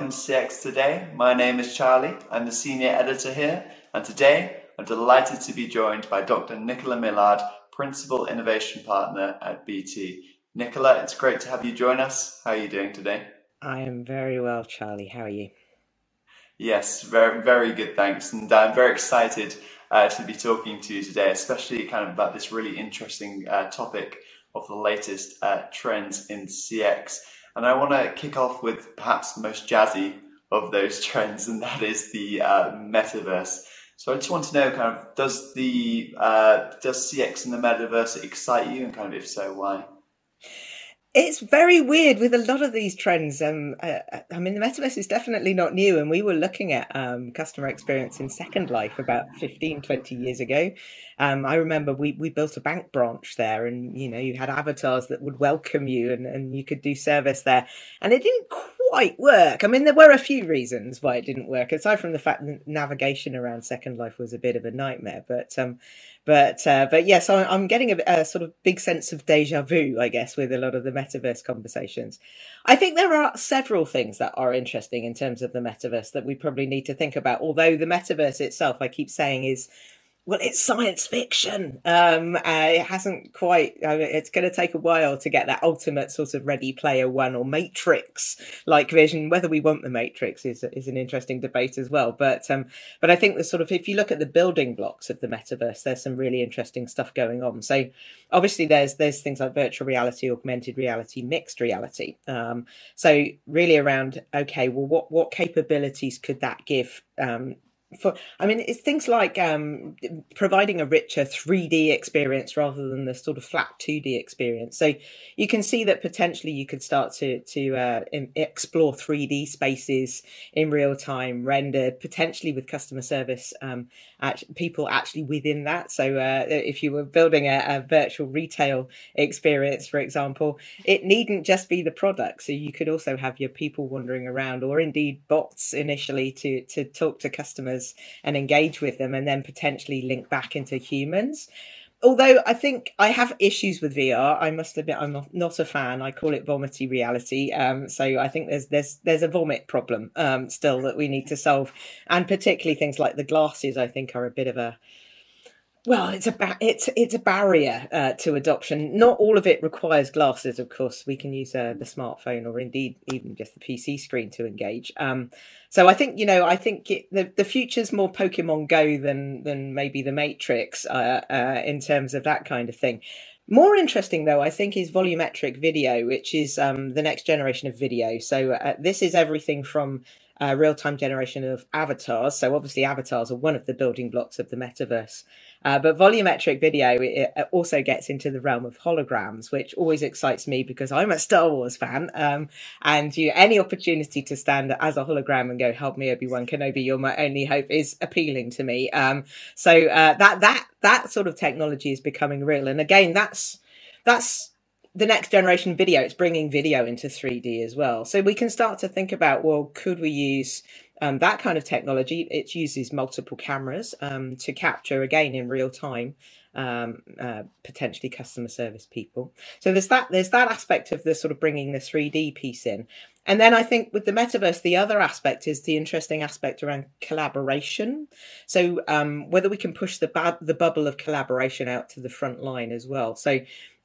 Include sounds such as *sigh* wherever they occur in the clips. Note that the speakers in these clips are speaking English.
welcome to CX Today. My name is Charlie. I'm the senior editor here, and today I'm delighted to be joined by Dr. Nicola Millard, Principal Innovation Partner at BT. Nicola, it's great to have you join us. How are you doing today? I am very well, Charlie. How are you? Yes, very, very good, thanks. And I'm very excited uh, to be talking to you today, especially kind of about this really interesting uh, topic of the latest uh, trends in CX. And I want to kick off with perhaps the most jazzy of those *laughs* trends, and that is the uh, metaverse. So I just want to know, kind of, does the uh, does CX in the metaverse excite you, and kind of if so, why? It's very weird with a lot of these trends. Um, uh, I mean, the metaverse is definitely not new, and we were looking at um, customer experience in Second Life about 15, 20 years ago. Um, I remember we, we built a bank branch there, and you know, you had avatars that would welcome you, and, and you could do service there, and it didn't quite work. I mean, there were a few reasons why it didn't work, aside from the fact that navigation around Second Life was a bit of a nightmare. But um, but uh, but yes, I'm getting a, a, sort of big sense of deja vu, I guess, with a lot of the metaverse conversations. I think there are several things that are interesting in terms of the metaverse that we probably need to think about. Although the metaverse itself, I keep saying, is well, it's science fiction. Um, uh, it hasn't quite. I mean, it's going to take a while to get that ultimate sort of Ready Player One or Matrix like vision. Whether we want the Matrix is is an interesting debate as well. But um, but I think the sort of if you look at the building blocks of the metaverse, there's some really interesting stuff going on. So obviously there's there's things like virtual reality, augmented reality, mixed reality. Um, so really around okay, well, what what capabilities could that give um, for i mean it's things like um, providing a richer 3d experience rather than the sort of flat 2d experience. So you can see that potentially you could start to to uh, explore 3d spaces in real time rendered potentially with customer service um, people actually within that. So uh, if you were building a, a, virtual retail experience for example it needn't just be the product. So you could also have your people wandering around or indeed bots initially to to talk to customers and engage with them and then potentially link back into humans although I think I have issues with VR, I must admit I'm not, not a fan. I call it vomity reality. Um, so I think there's there's there's a vomit problem um, still that we need to solve, and particularly things like the glasses. I think are a bit of a well, it's a ba- it's it's a barrier uh, to adoption. Not all of it requires glasses, of course. We can use uh, the smartphone or indeed even just the PC screen to engage. Um, so I think you know I think it, the the future's more Pokemon Go than than maybe the Matrix uh, uh in terms of that kind of thing. More interesting, though, I think, is volumetric video, which is um, the next generation of video. So uh, this is everything from uh, real time generation of avatars. So obviously, avatars are one of the building blocks of the metaverse. Uh, but volumetric video it, also gets into the realm of holograms, which always excites me because I'm a Star Wars fan. Um, and you, any opportunity to stand as a hologram and go, "Help me, Obi Wan Kenobi, you're my only hope," is appealing to me. Um, so uh, that that that sort of technology is becoming real. And again, that's that's the next generation video it's bringing video into 3d as well so we can start to think about well could we use um, that kind of technology it uses multiple cameras um, to capture again in real time um, uh, potentially customer service people so there's that there's that aspect of the sort of bringing the 3d piece in and then I think with the metaverse, the other aspect is the interesting aspect around collaboration. So um, whether we can push the ba- the bubble of collaboration out to the front line as well. So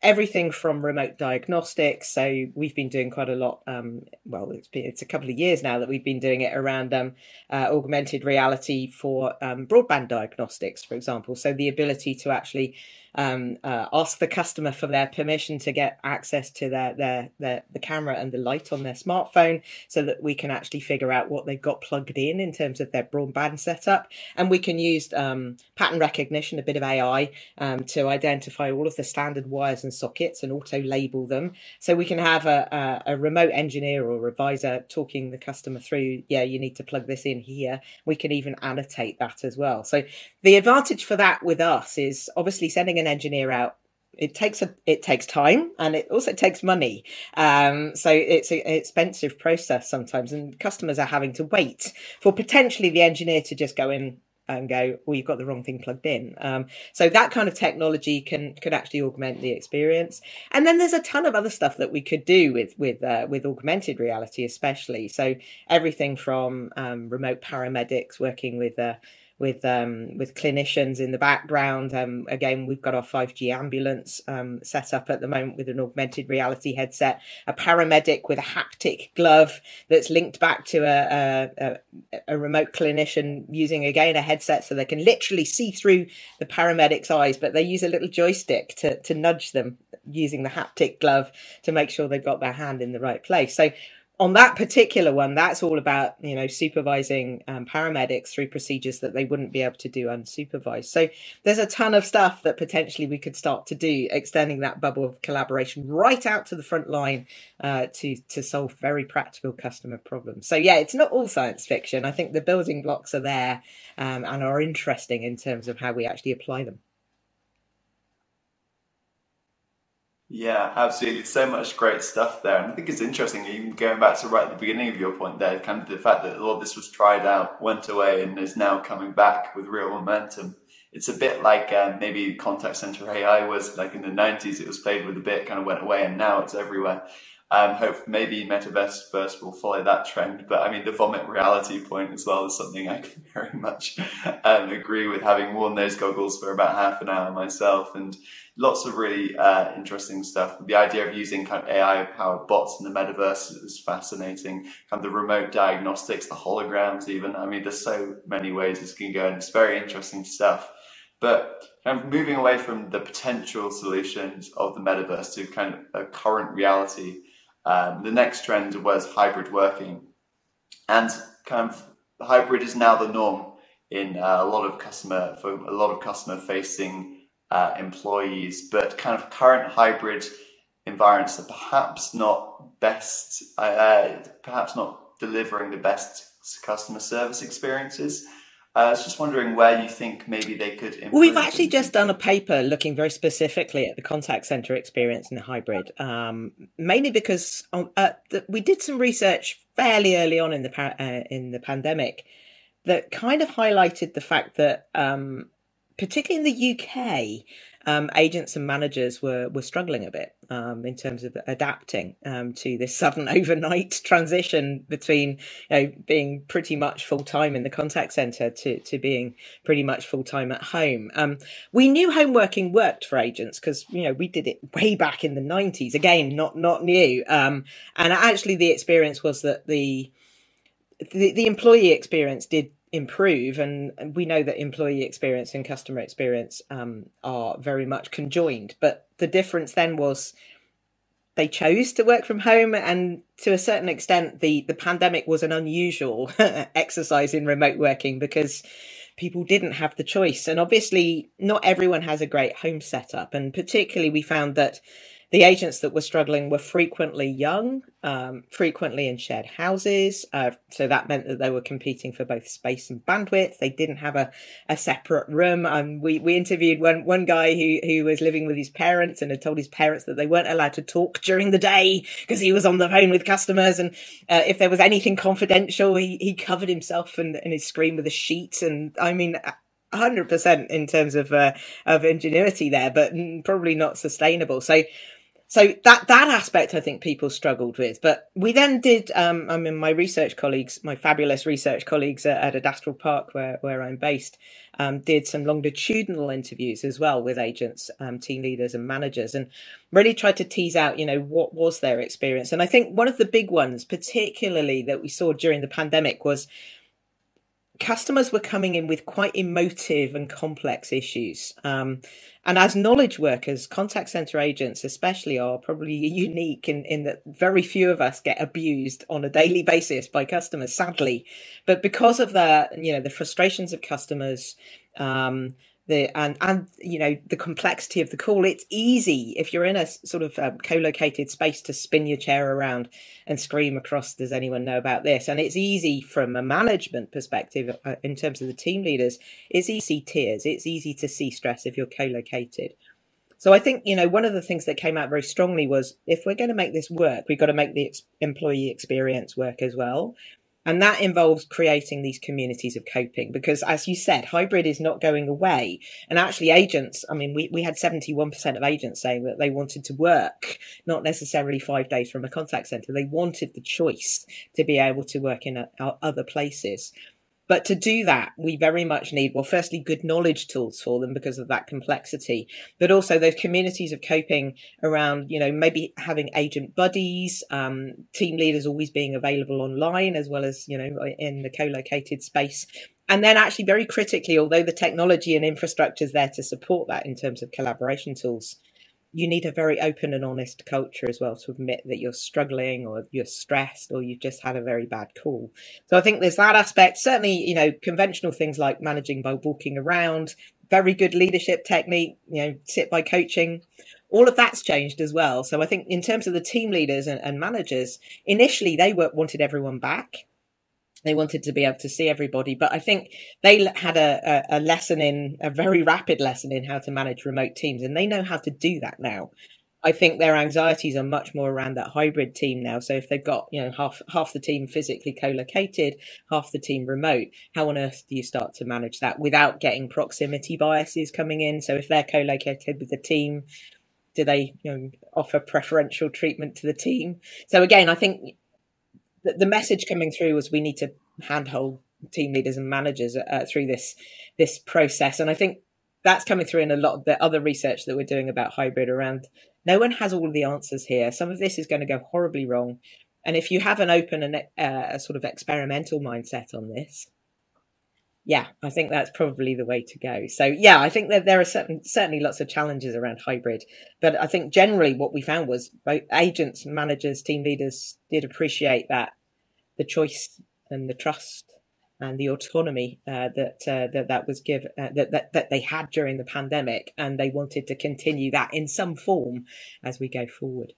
everything from remote diagnostics. So we've been doing quite a lot. Um, well, it's been it's a couple of years now that we've been doing it around um, uh, augmented reality for um, broadband diagnostics, for example. So the ability to actually um, uh, ask the customer for their permission to get access to their, their, their the camera and the light on their smartphone, so that we can actually figure out what they've got plugged in in terms of their broadband setup, and we can use um, pattern recognition, a bit of AI, um, to identify all of the standard wires and sockets and auto label them, so we can have a, a, a remote engineer or advisor talking the customer through. Yeah, you need to plug this in here. We can even annotate that as well. So the advantage for that with us is obviously sending an engineer out it takes a it takes time and it also takes money um, so it's an expensive process sometimes and customers are having to wait for potentially the engineer to just go in and go, "Well, you've got the wrong thing plugged in." Um, so that kind of technology can could actually augment the experience. And then there's a ton of other stuff that we could do with with uh, with augmented reality, especially. So everything from um, remote paramedics working with. Uh, with um, with clinicians in the background. Um, again, we've got our 5G ambulance um, set up at the moment with an augmented reality headset, a paramedic with a haptic glove that's linked back to a, a, a remote clinician using again a headset so they can literally see through the paramedic's eyes, but they use a little joystick to, to nudge them using the haptic glove to make sure they've got their hand in the right place. So on that particular one, that's all about you know supervising um, paramedics through procedures that they wouldn't be able to do unsupervised. So there's a ton of stuff that potentially we could start to do, extending that bubble of collaboration right out to the front line uh, to to solve very practical customer problems. So yeah, it's not all science fiction. I think the building blocks are there um, and are interesting in terms of how we actually apply them. Yeah, absolutely. So much great stuff there. And I think it's interesting, even going back to right at the beginning of your point there, kind of the fact that all this was tried out, went away, and is now coming back with real momentum. It's a bit like um, maybe contact center AI was like in the 90s, it was played with a bit, kind of went away, and now it's everywhere. Um, hope maybe Metaverse first will follow that trend. But I mean, the vomit reality point as well is something I can *laughs* very much um, agree with, having worn those goggles for about half an hour myself. And lots of really uh, interesting stuff. The idea of using kind of AI powered bots in the metaverse is fascinating. Kind of the remote diagnostics, the holograms, even. I mean, there's so many ways this can go, and it's very interesting stuff. But kind of moving away from the potential solutions of the metaverse to kind of a current reality, um, the next trend was hybrid working, and kind of hybrid is now the norm in uh, a lot of customer for a lot of customer facing uh, employees, but kind of current hybrid environments are perhaps not best, uh, perhaps not delivering the best customer service experiences. Uh, I was just wondering where you think maybe they could. Well, we've actually just done a paper looking very specifically at the contact center experience in the hybrid, um, mainly because uh, we did some research fairly early on in the uh, in the pandemic that kind of highlighted the fact that um, particularly in the UK, um, agents and managers were were struggling a bit um, in terms of adapting um, to this sudden *laughs* overnight transition between you know being pretty much full time in the contact center to to being pretty much full time at home. Um, we knew home working worked for agents because you know we did it way back in the nineties. Again, not not new. Um, and actually, the experience was that the the, the employee experience did improve and we know that employee experience and customer experience um, are very much conjoined. But the difference then was they chose to work from home and to a certain extent the the pandemic was an unusual *laughs* exercise in remote working because people didn't have the choice. And obviously not everyone has a great home setup. And particularly we found that the agents that were struggling were frequently young, um, frequently in shared houses. Uh, so that meant that they were competing for both space and bandwidth. They didn't have a, a separate room. Um, we, we interviewed one, one guy who, who was living with his parents and had told his parents that they weren't allowed to talk during the day because he was on the phone with customers. And uh, if there was anything confidential, he, he covered himself and, and his screen with a sheet. And I mean, hundred percent in terms of uh, of ingenuity there, but probably not sustainable. So so that that aspect I think people struggled with. But we then did. Um, I mean, my research colleagues, my fabulous research colleagues at, at Adastral Park, where where I'm based, um, did some longitudinal interviews as well with agents, um, team leaders, and managers, and really tried to tease out, you know, what was their experience. And I think one of the big ones, particularly that we saw during the pandemic, was customers were coming in with quite emotive and complex issues. Um, and as knowledge workers, contact center agents especially are probably unique in, in that very few of us get abused on a daily *laughs* basis by customers, sadly. But because of the, you know, the frustrations of customers, um, the and and you know the complexity of the call. It's easy if you're in a sort of um, co-located space to spin your chair around and scream across does anyone know about this? And it's easy from a management perspective uh, in terms of the team leaders it's easy tears. It's easy to see stress if you're co-located. So i think you know one of the things that came out very strongly was if we're going to make this work we've got to make the ex- employee experience work as well And that involves creating these communities of coping because, as you said, hybrid is not going away. And actually, agents, I mean, we, we had 71% of agents saying that they wanted to work, not necessarily five days from a contact center. They wanted the choice to be able to work in a, other places. But to do that, we very much need, well, firstly, good knowledge tools for them because of that complexity, but also those communities of coping around, you know, maybe having agent buddies, um, team leaders always being available online as well as, you know, in the co-located space. And then actually very critically, although the technology and infrastructure is there to support that in terms of collaboration tools, you need a very open and honest culture as well to admit that you're struggling or you're stressed or you've just had a very bad call. So I think there's that aspect. Certainly, you know, conventional things like managing by walking around, very good leadership technique, you know, sit by coaching. All of that's changed as well. So I think in terms of the team leaders and, and managers, initially they were, wanted everyone back they wanted to be able to see everybody, but I think they had a, a, lesson in a very rapid lesson in how to manage remote teams, and they know how to do that now. I think their anxieties are much more around that hybrid team now. So if they've got you know half half the team physically co-located, half the team remote, how on earth do you start to manage that without getting proximity biases coming in? So if they're co-located with the team, do they you know offer preferential treatment to the team? So again, I think the, the message coming through was we need to handhold team leaders and managers uh, through this this process, and I think that's coming through in a lot of the other research that we're doing about hybrid around. No one has all the answers here. Some of this is going to go horribly wrong, and if you have an open and uh, a sort of experimental mindset on this, yeah, I think that's probably the way to go. So yeah, I think that there are certain, certainly lots of challenges around hybrid, but I think generally what we found was both agents, managers, team leaders did appreciate that the choice and the trust and the autonomy uh, that, uh, that that was given uh, that, that that they had during the pandemic, and they wanted to continue that in some form as we go forward.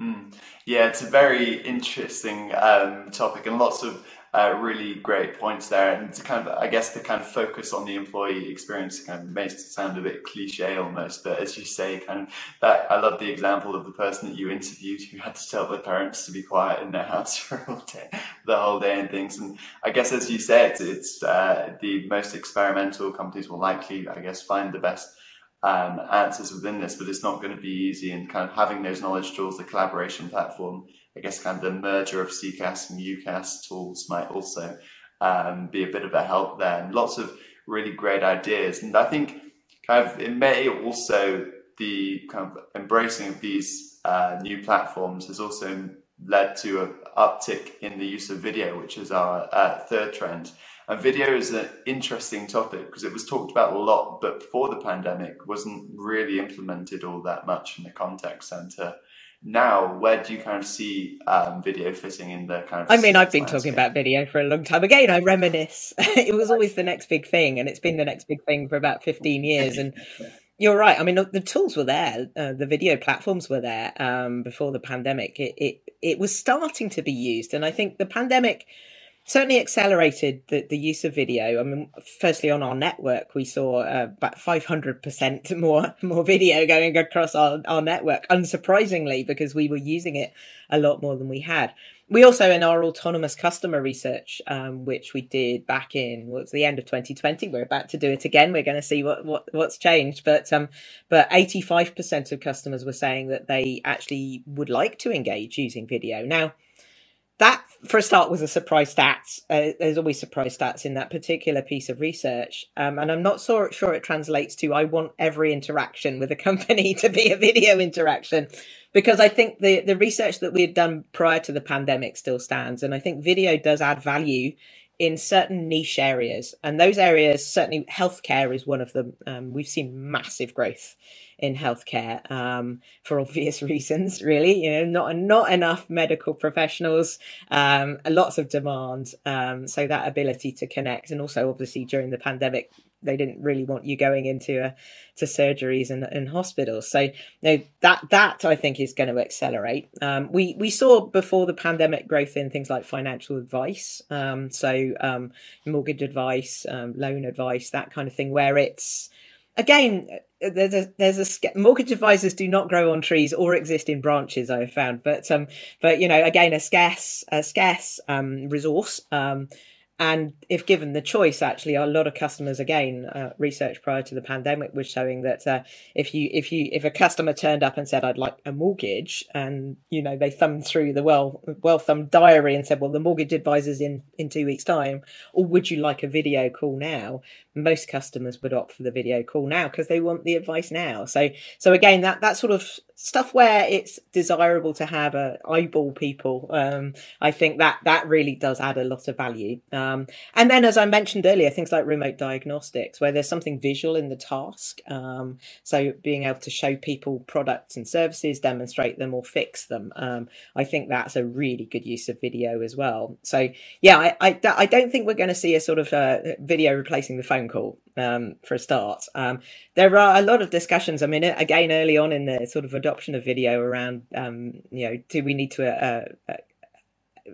Mm. Yeah, it's a very interesting um, topic and lots of uh, really great points there. And to kind of, I guess, the kind of focus on the employee experience kind of makes it sound a bit cliche almost. But as you say, kind of that, I love the example of the person that you interviewed who had to tell their parents to be quiet in their *laughs* house for all day, the whole day and things. And I guess, as you said, it's uh, the most experimental companies will likely, I guess, find the best um, answers within this, but it's not going to be easy. And kind of having those knowledge tools, the collaboration platform, I guess kind of the merger of CCaaS and UCaaS tools might also um, be a bit of a help there. And lots of really great ideas. And I think kind of it may also the kind of embracing of these uh, new platforms has also led to an uptick in the use of video, which is our uh, third trend. And video is an interesting topic because it was talked about a lot, but before the pandemic wasn't really implemented all that much in the contact center now, where do you kind of see um, video fitting in the kind of? I mean, I've been landscape? talking about video for a long time. Again, I reminisce. *laughs* it was always the next big thing, and it's been the next big thing for about fifteen years. And you're right. I mean, the tools were there, uh, the video platforms were there um, before the pandemic. It, it it was starting to be used, and I think the pandemic certainly accelerated the, the use of video. I mean, firstly on our network, we saw uh, about 500% *laughs* more, more video going across our, our network, unsurprisingly, because we were using it a lot more than we had. We also, in our autonomous customer research, um, which we did back in was the end of 2020, we're about to do it again. We're going to see what, what what's changed, but um, but 85% of customers were saying that they actually would like to engage using video. Now, that for a start was a surprise stats. Uh, there's always surprise stats in that particular piece of research, um, and I'm not so sure it translates to I want every interaction with a company *laughs* to be a video interaction, because I think the the research that we had done prior to the pandemic still stands, and I think video does add value in certain niche areas, and those areas certainly healthcare is one of them. Um, we've seen massive growth in healthcare um, for obvious *laughs* reasons. Really, you know, not not enough medical professionals, um, lots of demand. Um, so that ability to connect, and also obviously during the pandemic, they didn't really want you going into uh, to surgeries and, and hospitals. So you know, that that I think is going to accelerate. Um, we we saw before the pandemic growth in things like financial advice, um, so um, mortgage advice, um, loan advice, that kind of thing, where it's again, there's a, there's a mortgage advisors do not grow on trees or exist in branches. I have found, but um, but you know, again, a scarce a scarce um resource um and if given the choice, actually, a lot of customers, again, uh, research prior to the pandemic was showing that uh, if you if you if a customer turned up and said, "I'd like a mortgage," and you know they thumbed through the well well thumbed diary and said, "Well, the mortgage advisor's in in two weeks' time," or would you like a video call now? Most customers would opt for the video call now because they want the advice now. So so again, that that sort of stuff where it's desirable to have a eyeball people um, i think that that really does add a lot of value. Um, and then as i mentioned earlier things like remote diagnostics where there's something visual in the task um, so being able to show people products and services demonstrate them or fix them um, i think that's a really good use of video as well. So yeah i i, I don't think we're going to see a sort of uh, video replacing the phone call um, for a start. Um, there are a lot of discussions. I mean, again, early on in the sort of adoption of video around, um, you know, do we need to uh, uh,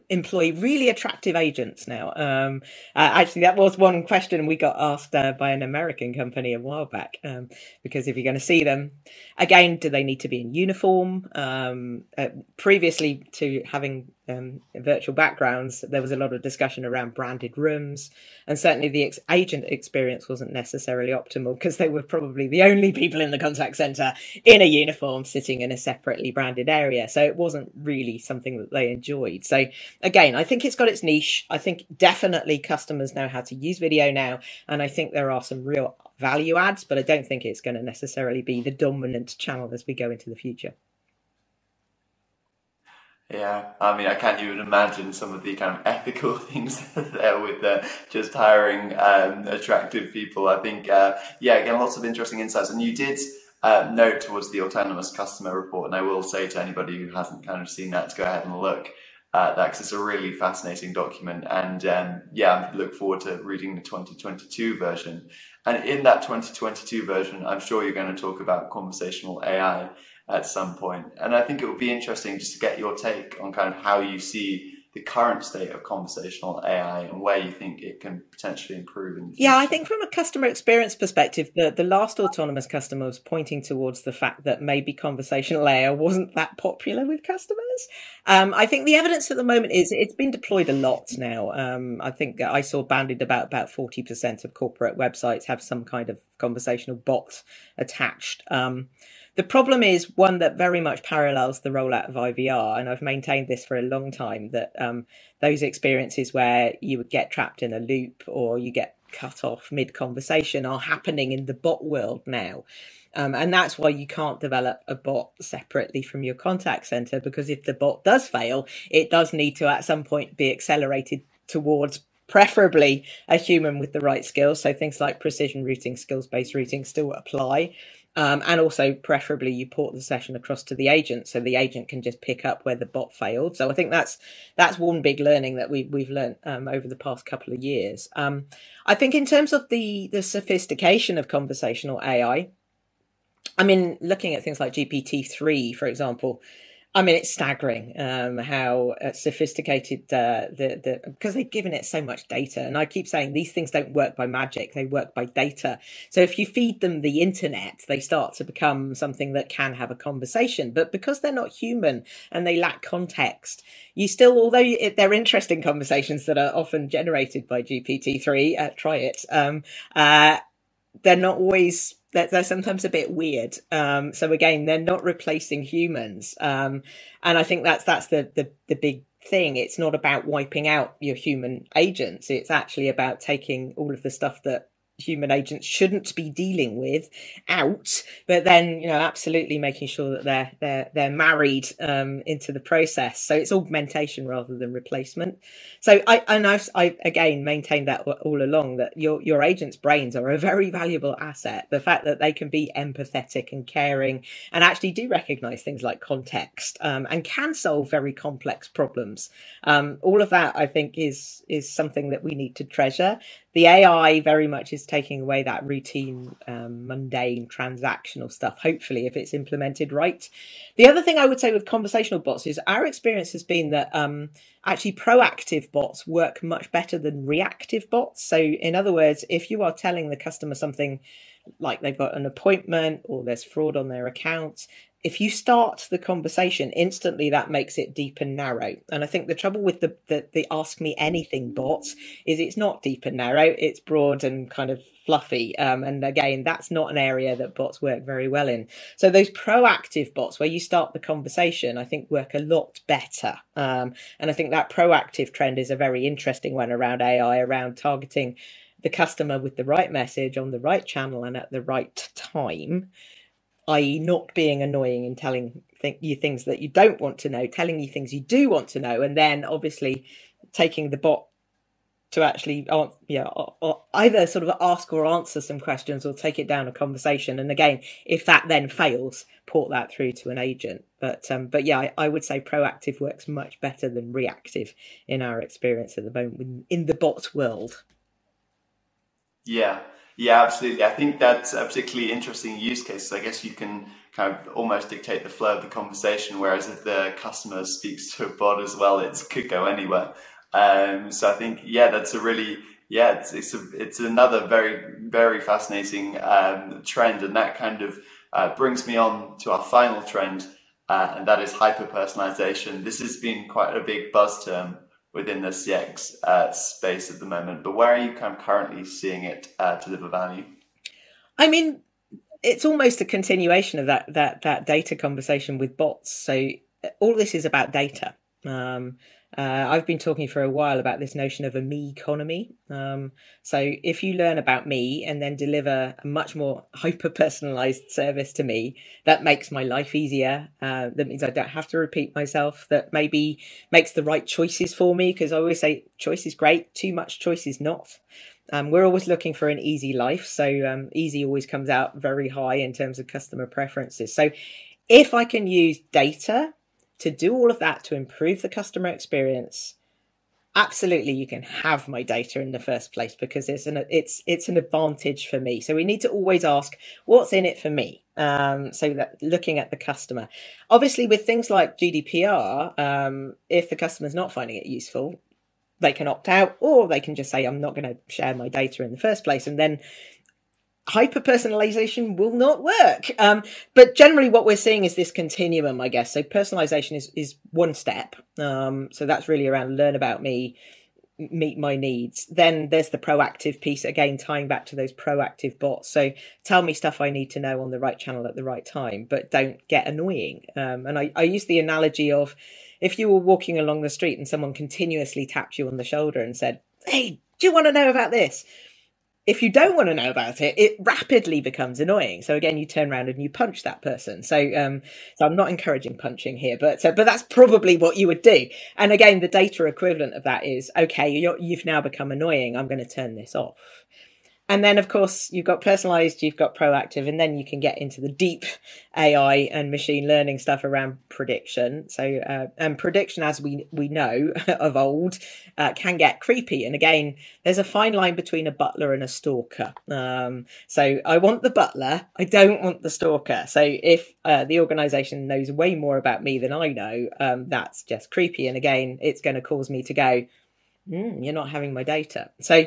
employ really attractive agents now? Um, uh, actually, that was one question we got asked uh, by an American company a while back. Um, because if you're going to see them, again, do they need to be in uniform? Um, uh, previously to having um, virtual backgrounds, there was a lot of discussion around branded rooms, and certainly the ex- agent experience wasn't necessarily optimal because they were probably the only people in the contact center in a uniform sitting in a separately branded area. So it wasn't really something that they enjoyed. So again, I think it's got its niche. I think definitely customers know how to use video now, and I think there are some real value adds, but I don't think it's going to necessarily be the dominant channel as we go into the future. Yeah, I mean, I can't even imagine some of the kind of ethical *laughs* things there with uh, just hiring um, attractive people. I think, uh, yeah, again, lots of interesting insights. And you did uh, note towards the autonomous customer report, and I will say to anybody who hasn't kind of seen that to go ahead and look at that because it's a really fascinating document. And um, yeah, I look forward to reading the 2022 version. And in that 2022 version, I'm sure you're going to talk about conversational AI at some point. And I think it would be interesting just to get your take on kind of how you see the current state of conversational AI and where you think it can potentially improve. yeah, I think from a customer experience perspective, the, the last autonomous customer was pointing towards the fact that maybe conversational AI wasn't that popular with customers. Um, I think the evidence at the moment is it's been deployed a lot now. Um, I think I saw banded about about forty percent of corporate websites have some kind of conversational bot attached. Um, the problem is one that very much parallels the rollout of IVR, and I've maintained this for a long time that um, those experiences where you would get trapped in a loop or you get cut off mid conversation are happening in the bot world now. Um, and that's why you can't develop a bot separately from your contact center because if the bot does fail, it does need to at some point be accelerated towards preferably a human with the right skills. So things like precision routing, skills based routing still apply. Um, and also, preferably, you port the session across to the agent, so the agent can just pick up where the bot failed. So I think that's that's one big learning that we we've learned um, over the past couple of years. Um, I think in terms of the the sophistication of conversational AI, I mean, looking at things like GPT three, for example, I mean, it's staggering um, how uh, sophisticated uh, the the because they've given it so much data, and I keep saying these things don't work by magic; they work by data. So if you feed them the internet, they start to become something that can have a conversation. But because they're not human and they lack context, you still, although they're interesting conversations that are often generated by GPT three, uh, try it. Um, uh, they're not always they're, they're sometimes a bit weird. Um, so again, they're not replacing humans. Um, and I think that's, that's the, the, the big thing. It's not about wiping out your human agents. It's actually about taking all of the stuff that human agents shouldn't be dealing with out but then you know absolutely making sure that they're they're they're married um, into the process. So it's augmentation rather than replacement. So i and i've i again maintained that all along that your your agents brains are a very valuable asset. The fact that they can be empathetic and caring and actually do recognize things like context um, and can solve very complex problems. Um, all of that i think is is something that we need to treasure the AI very much is taking away that routine, um, mundane, transactional stuff. Hopefully, if it's implemented right. The other thing I would say with conversational bots is our experience has been that um, actually proactive bots work much better than reactive bots. So, in other words, if you are telling the customer something like they've got an appointment or there's fraud on their account, if you start the conversation instantly that makes it deep and narrow. And i think the trouble with the, the, the ask me anything bots is it's not deep and narrow it's broad and kind of fluffy. Um, and again that's not an area that bots work very well in. So those proactive bots where you start the conversation i think work a lot better. Um, and i think that proactive trend is a very interesting one around ai around targeting the customer with the right message on the right channel and at the right time i.e., not being annoying and telling th- you things that you don't want to know, telling you things you do want to know, and then obviously taking the bot to actually uh, yeah, or, either sort of ask or answer some questions or take it down a conversation. And again, if that then fails, port that through to an agent. But um, but yeah, I, I, would say proactive works much better than reactive in our experience at the moment in the bot world. Yeah, yeah, absolutely. I think that's a particularly interesting use case. I guess you can kind of almost dictate the flow of the conversation, whereas if the customer speaks to a bot as well, it could go anywhere. Um, so I think, yeah, that's a really, yeah, it's it's, a, it's another very very fascinating um, trend, and that kind of uh, brings me on to our final trend, uh, and that is hyper personalization. This has been quite a big buzz term within the CX uh, space at the moment, but where are you kind of currently seeing it uh, deliver value? I mean, it's almost a continuation of that that that data conversation with bots. So all this is about data. Um, uh, I've been talking for a while about this notion of a me economy. Um, so if you learn about me and then deliver a much more *laughs* hyper personalized service to me, that makes my life easier. Uh, that means I don't have to repeat myself. That maybe makes the right choices for me because I always say choice is great, too much choice is not. Um, we're always looking for an easy life, so um, easy always comes out very high in terms of customer preferences. So if I can use data to do all of that to improve the customer experience absolutely you can have my data in the first place because it's an it's it's an advantage for me. So we need to always ask what's in it for me um, so that looking at the customer. Obviously with things like gdpr um, if the customer's not finding it useful they can opt out or they can just say i'm not going to share my data in the first place and then hyper personalization will not work. Um, but generally, what we're seeing is this continuum, I guess. So personalization is is one step. Um, so that's really around learn about me, meet my needs. Then there's the proactive piece again, tying back to those proactive bots. So tell me stuff I need to know on the right channel at the right time, but don't get annoying. Um, and I, I use the analogy of if you were walking along the street and someone continuously tapped you on the shoulder and said, "Hey, do you want to know about this?" If you don't want to know about it, it rapidly becomes annoying. So again, you turn around and you punch that person. So, um, so I'm not encouraging punching here, but uh, but that's probably what you would do. And again, the data equivalent of that is okay. you've now become annoying. I'm going to turn this off. And then, of course, you've got personalized, you've got proactive, and then you can get into the deep AI and machine learning stuff around prediction. So, uh, and prediction, as we we know *laughs* of old, uh, can get creepy. And again, there's a fine line between a butler and a stalker. Um, so, I want the butler, I don't want the stalker. So, if uh, the organization knows way more about me than I know, um, that's just creepy. And again, it's going to cause me to go, mm, "You're not having my data." So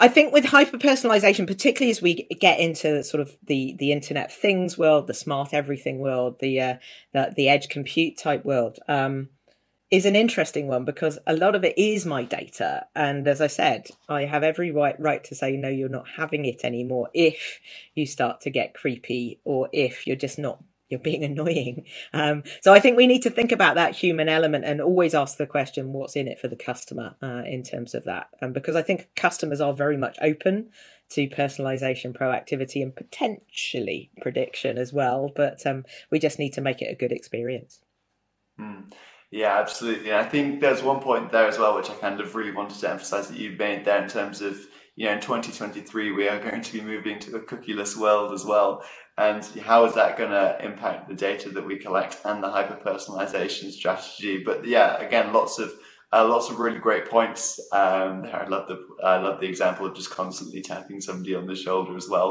I think with hyper personalization, particularly as we get into sort of the the Internet Things world, the smart everything world, the uh, the, the edge compute type world, um, is an interesting one because a lot of it is my data, and as I said, I have every right right to say no, you're not having it anymore if you start to get creepy or if you're just not you're being *laughs* annoying. Um, so I think we need to think about that human element and always ask the question, what's in it for the customer uh, in terms of that? Um, because I think customers are very much open to personalization, proactivity, and potentially prediction as well. But um, we just need to make it a good experience. Mm. Yeah, absolutely. And I think there's one point there as well, which I kind of really wanted to emphasize that you made there in terms of, you know, in 2023, we are going to be moving to a cookieless world as well and how is that going to impact the data that we collect and the hyper personalization strategy but yeah again lots of Uh, lots of really great points um. I love the I love the example of just constantly tapping somebody on the shoulder as well.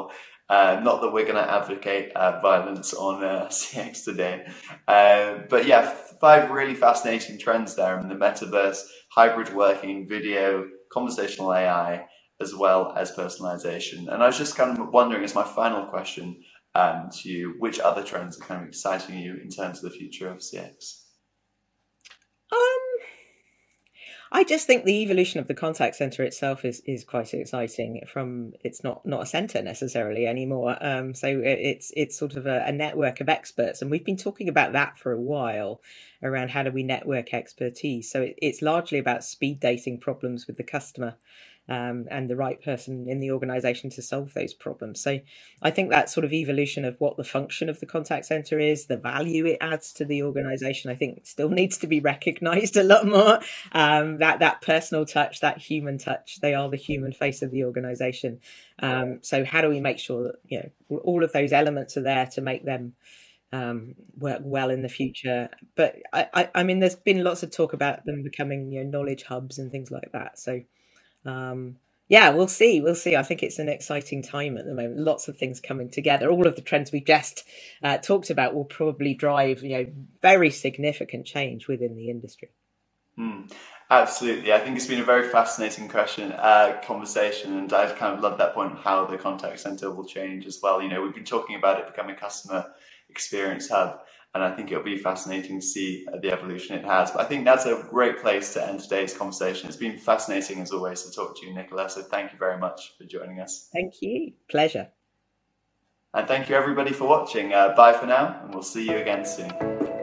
Uh, not that we're going to advocate uh, violence on uh, *laughs* CX today, uh, but yeah, five really fascinating trends there in the metaverse, hybrid working, video, conversational AI, as well as personalization. And I was just kind of wondering, as my final question um, to you, which other trends are kind of exciting you in terms of the future of CX? I just think the evolution of the contact center itself is is quite exciting. From it's not not a center necessarily anymore. Um, so it's it's sort of a, a, network of experts, and we've been talking about that for a while around how do we network expertise. So it, it's largely about speed dating problems with the customer um, and the right person in the organization to solve those problems. So I think that sort of evolution of what the function of the contact center is, the value it adds to the organization, I think still *laughs* needs to be recognized a lot more. Um, that that personal touch, that human touch, they are the human face of the organization. Um, so how do we make sure that you know all of those elements are there to make them um, work well in the future. But I, I, I, mean, there's been lots of talk about them becoming you know knowledge hubs and things like that. So um, yeah, we'll see. We'll see. I think it's an exciting time at the moment. Lots of things coming together. All of the trends we just uh, talked about will probably drive, you know, very significant change within the industry. Mm, absolutely. I think it's been a very fascinating question, uh, conversation, and I've kind of love that point how the contact center will change as well. You know, we've been talking about it becoming a customer experience hub, and I think it'll be fascinating to see uh, the evolution it has. But I think that's a great place to end today's conversation. It's been fascinating as always to talk to you, Nicola. So thank you very much for joining us. Thank you. Pleasure. And thank you everybody for watching. Uh, bye for now, and we'll see you again soon.